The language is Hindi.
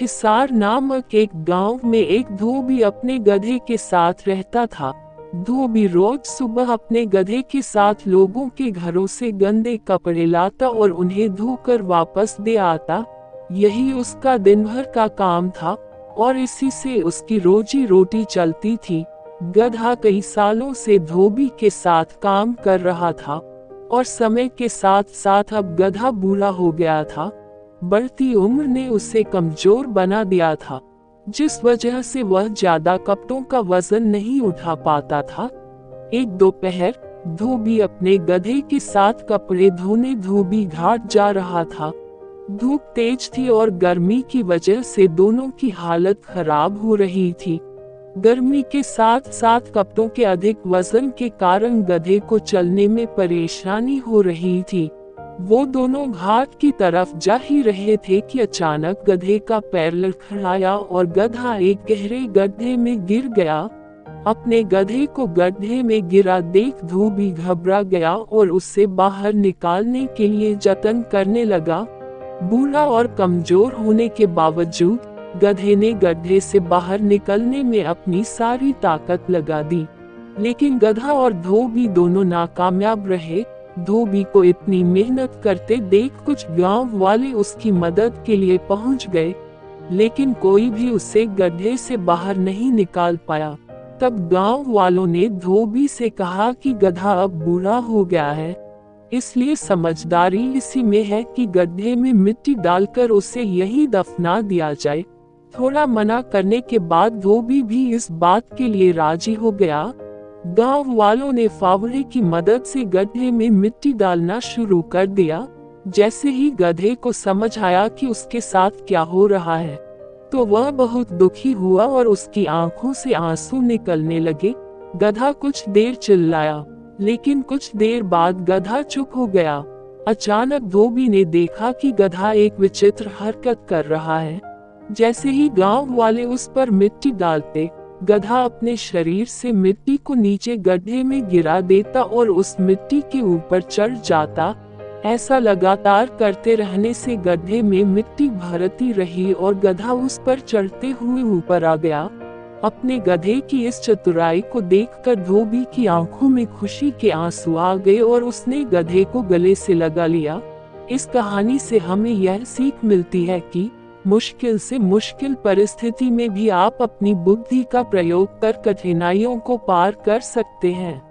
हिसार नामक एक गाँव में एक धोबी अपने गधे के साथ रहता था। धोबी रोज सुबह अपने गधे के साथ लोगों के घरों से गंदे कपड़े लाता और उन्हें धोकर वापस दे आता। यही उसका दिन भर का काम था और इसी से उसकी रोजी रोटी चलती थी। गधा कई सालों से धोबी के साथ काम कर रहा था और समय के साथ साथ अब गधा बूढ़ा हो गया था। बढ़ती उम्र ने उसे कमज़ोर बना दिया था, जिस वजह से वह ज़्यादा कपड़ों का वज़न नहीं उठा पाता था। एक दोपहर, धोबी अपने गधे के साथ कपड़े धोने धोबी घाट जा रहा था। धूप तेज थी और गर्मी की वजह से दोनों की हालत खराब हो रही थी। गर्मी के साथ साथ कपड़ों के अधिक वज़न के कारण गधे को चलने में परेशानी हो रही थी। वो दोनों घाट की तरफ़ जा ही रहे थे कि अचानक गधे का पैर लड़खड़ाया और गधा एक गहरे गड्ढे में गिर गया। अपने गधे को गड्ढे में गिरा देख धोबी घबरा गया और उससे बाहर निकालने के लिए जतन करने लगा। बूढ़ा और कमज़ोर होने के बावजूद, गधे ने गड्ढे से बाहर निकलने में अपनी सारी ताकत लगा दी। लेकिन गधा और धोबी दोनों नाकामयाब रहे। धोबी को इतनी मेहनत करते देख कुछ गाँव वाले उसकी मदद के लिए पहुँच गए, लेकिन कोई भी उसे गड्ढे से बाहर नहीं निकाल पाया। तब गाँव वालों ने धोबी से कहा कि गधा अब बूढ़ा हो गया है। इसलिए समझदारी इसी में है कि गड्ढे में मिट्टी डालकर उसे यही दफना दिया जाए। थोड़ा मना करने के बाद धोबी भी इस बात के लिए राज़ी हो गया गाँव वालों ने फावड़े की मदद से गड्ढे में मिट्टी डालना शुरू कर दिया, जैसे ही गधे को समझ आया कि उसके साथ क्या हो रहा है। तो वह बहुत दुखी हुआ और उसकी आँखों से आँसू निकलने लगे। गधा कुछ देर चिल्लाया, लेकिन कुछ देर बाद गधा चुप हो गया। अचानक धोबी ने देखा कि गधा एक विचित्र हरकत कर रहा है। जैसे ही गाँव वाले उस पर मिट्टी डालते गधा अपने शरीर से मिट्टी को नीचे गड्ढे में गिरा देता और उस मिट्टी के ऊपर चढ़ जाता। ऐसा लगातार करते रहने से गड्ढे में मिट्टी भरती रही और गधा उस पर चढ़ते हुए ऊपर आ गया। अपने गधे की इस चतुराई को देखकर धोबी की आँखों में खुशी के आँसू आ गए और उसने गधे को गले से लगा लिया। इस कहानी से हमें यह सीख मिलती है कि मुश्किल से मुश्किल परिस्थिति में भी आप अपनी बुद्धि का प्रयोग कर कठिनाइयों को पार कर सकते हैं।